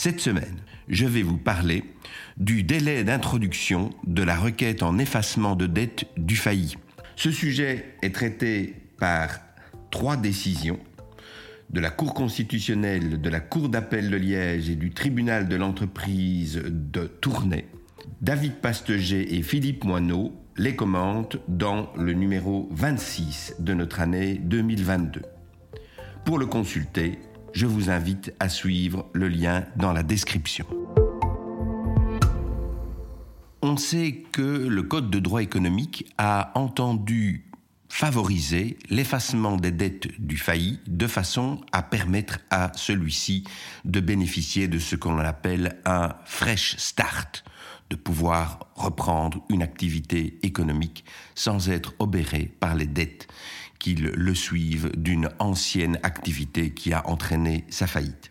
Cette semaine, je vais vous parler du délai d'introduction de la requête en effacement de dette du failli. Ce sujet est traité par trois décisions de la Cour constitutionnelle, de la Cour d'appel de Liège et du tribunal de l'entreprise de Tournai. David Pasteget et Philippe Moineau les commentent dans le numéro 26 de notre année 2022. Pour le consulter, je vous invite à suivre le lien dans la description. On sait que le Code de droit économique a entendu favoriser l'effacement des dettes du failli de façon à permettre à celui-ci de bénéficier de ce qu'on appelle un fresh start, de pouvoir reprendre une activité économique sans être obéré par les dettes qu'il le suivent d'une ancienne activité qui a entraîné sa faillite.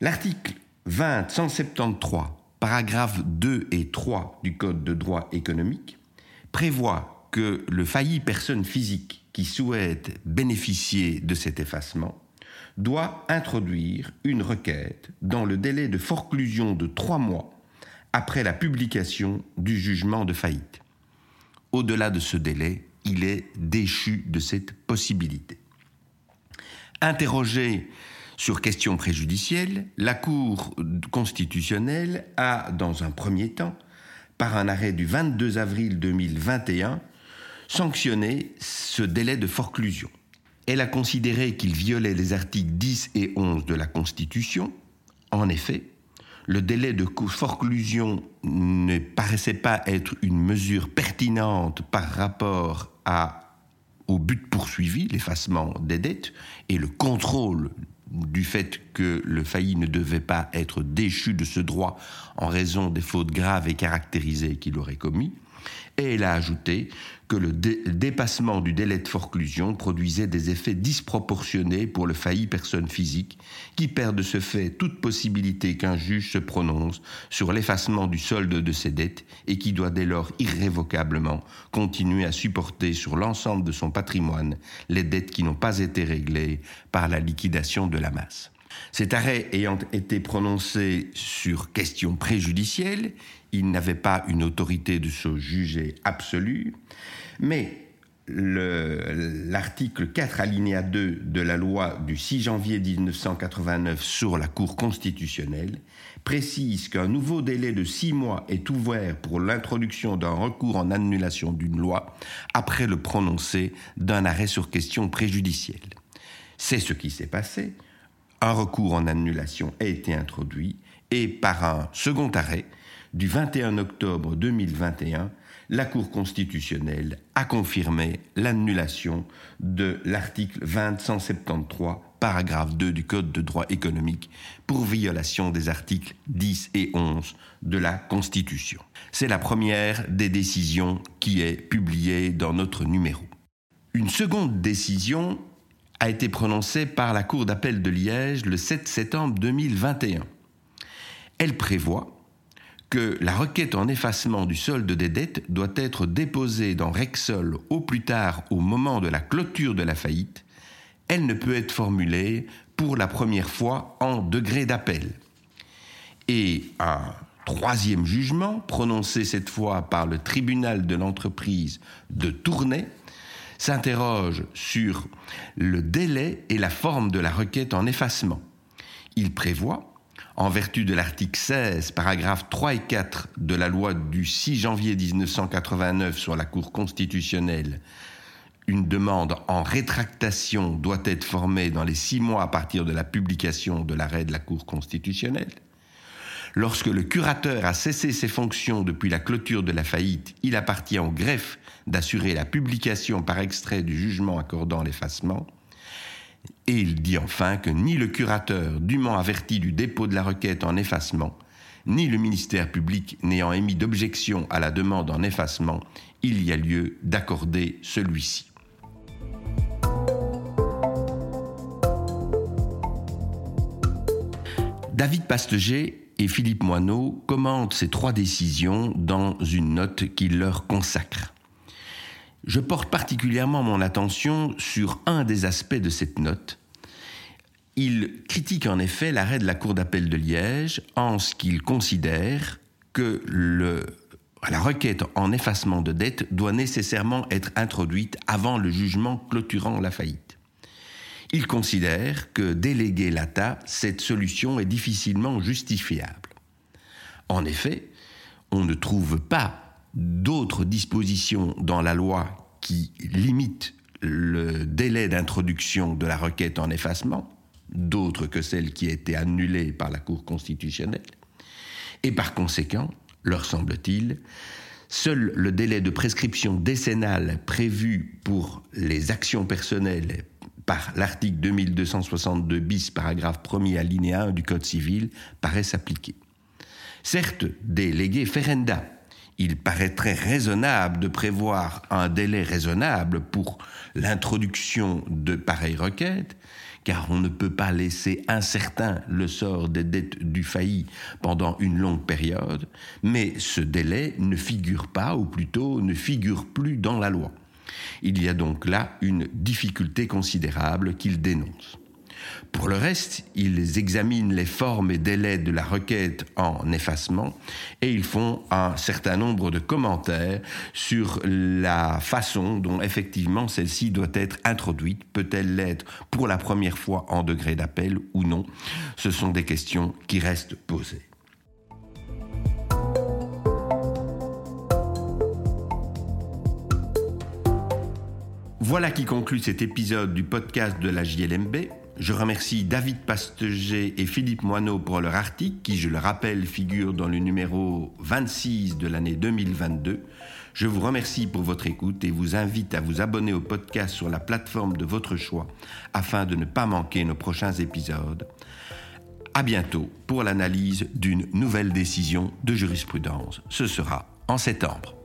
L'article 20 173, paragraphes 2 et 3 du Code de droit économique prévoit que le failli personne physique qui souhaite bénéficier de cet effacement doit introduire une requête dans le délai de forclusion de trois mois après la publication du jugement de faillite. Au-delà de ce délai, il est déchu de cette possibilité. Interrogé sur question préjudicielle, la Cour constitutionnelle a, dans un premier temps, par un arrêt du 22 avril 2021, sanctionné ce délai de forclusion. Elle a considéré qu'il violait les articles 10 et 11 de la Constitution. En effet, le délai de forclusion ne paraissait pas être une mesure pertinente par rapport au but poursuivi, l'effacement des dettes, et le contrôle du fait que le failli ne devait pas être déchu de ce droit en raison des fautes graves et caractérisées qu'il aurait commis. Et elle a ajouté que le dépassement du délai de forclusion produisait des effets disproportionnés pour le failli personne physique, qui perd de ce fait toute possibilité qu'un juge se prononce sur l'effacement du solde de ses dettes et qui doit dès lors irrévocablement continuer à supporter sur l'ensemble de son patrimoine les dettes qui n'ont pas été réglées par la liquidation de la masse. Cet arrêt ayant été prononcé sur question préjudicielle, il n'avait pas une autorité de se juger absolue, mais l'article 4 alinéa 2 de la loi du 6 janvier 1989 sur la Cour constitutionnelle précise qu'un nouveau délai de six mois est ouvert pour l'introduction d'un recours en annulation d'une loi après le prononcé d'un arrêt sur question préjudicielle. C'est ce qui s'est passé. Un recours en annulation a été introduit et par un second arrêt, du 21 octobre 2021, la Cour constitutionnelle a confirmé l'annulation de l'article 2073, paragraphe 2 du Code de droit économique, pour violation des articles 10 et 11 de la Constitution. C'est la première des décisions qui est publiée dans notre numéro. Une seconde décision a été prononcée par la Cour d'appel de Liège le 7 septembre 2021. Elle prévoit que la requête en effacement du solde des dettes doit être déposée dans Rexol au plus tard au moment de la clôture de la faillite, elle ne peut être formulée pour la première fois en degré d'appel. Et un troisième jugement, prononcé cette fois par le tribunal de l'entreprise de Tournai, s'interroge sur le délai et la forme de la requête en effacement. Il prévoit en vertu de l'article 16, paragraphes 3 et 4 de la loi du 6 janvier 1989 sur la Cour constitutionnelle, une demande en rétractation doit être formée dans les six mois à partir de la publication de l'arrêt de la Cour constitutionnelle. Lorsque le curateur a cessé ses fonctions depuis la clôture de la faillite, il appartient au greffe d'assurer la publication par extrait du jugement accordant l'effacement. Et il dit enfin que ni le curateur, dûment averti du dépôt de la requête en effacement, ni le ministère public n'ayant émis d'objection à la demande en effacement, il y a lieu d'accorder celui-ci. David Pasteger et Philippe Moineau commentent ces trois décisions dans une note qui leur consacre. Je porte particulièrement mon attention sur un des aspects de cette note. Il critique en effet l'arrêt de la Cour d'appel de Liège en ce qu'il considère que la requête en effacement de dette doit nécessairement être introduite avant le jugement clôturant la faillite. Il considère que déléguer l'ATA, cette solution est difficilement justifiable. En effet, on ne trouve pas d'autres dispositions dans la loi qui limitent le délai d'introduction de la requête en effacement, d'autres que celle qui a été annulée par la Cour constitutionnelle. Et par conséquent, leur semble-t-il, seul le délai de prescription décennale prévu pour les actions personnelles par l'article 2262 bis, paragraphe 1er alinéa 1 du Code civil, paraît s'appliquer. Certes, délégué ferenda, il paraîtrait raisonnable de prévoir un délai raisonnable pour l'introduction de pareilles requêtes, car on ne peut pas laisser incertain le sort des dettes du failli pendant une longue période, mais ce délai ne figure pas, ou plutôt ne figure plus dans la loi. Il y a donc là une difficulté considérable qu'il dénonce. Pour le reste, ils examinent les formes et délais de la requête en effacement et ils font un certain nombre de commentaires sur la façon dont effectivement celle-ci doit être introduite. Peut-elle l'être pour la première fois en degré d'appel ou non? Ce sont des questions qui restent posées. Voilà qui conclut cet épisode du podcast de la JLMB. Je remercie David Pasteger et Philippe Moineau pour leur article qui, je le rappelle, figure dans le numéro 26 de l'année 2022. Je vous remercie pour votre écoute et vous invite à vous abonner au podcast sur la plateforme de votre choix afin de ne pas manquer nos prochains épisodes. À bientôt pour l'analyse d'une nouvelle décision de jurisprudence. Ce sera en septembre.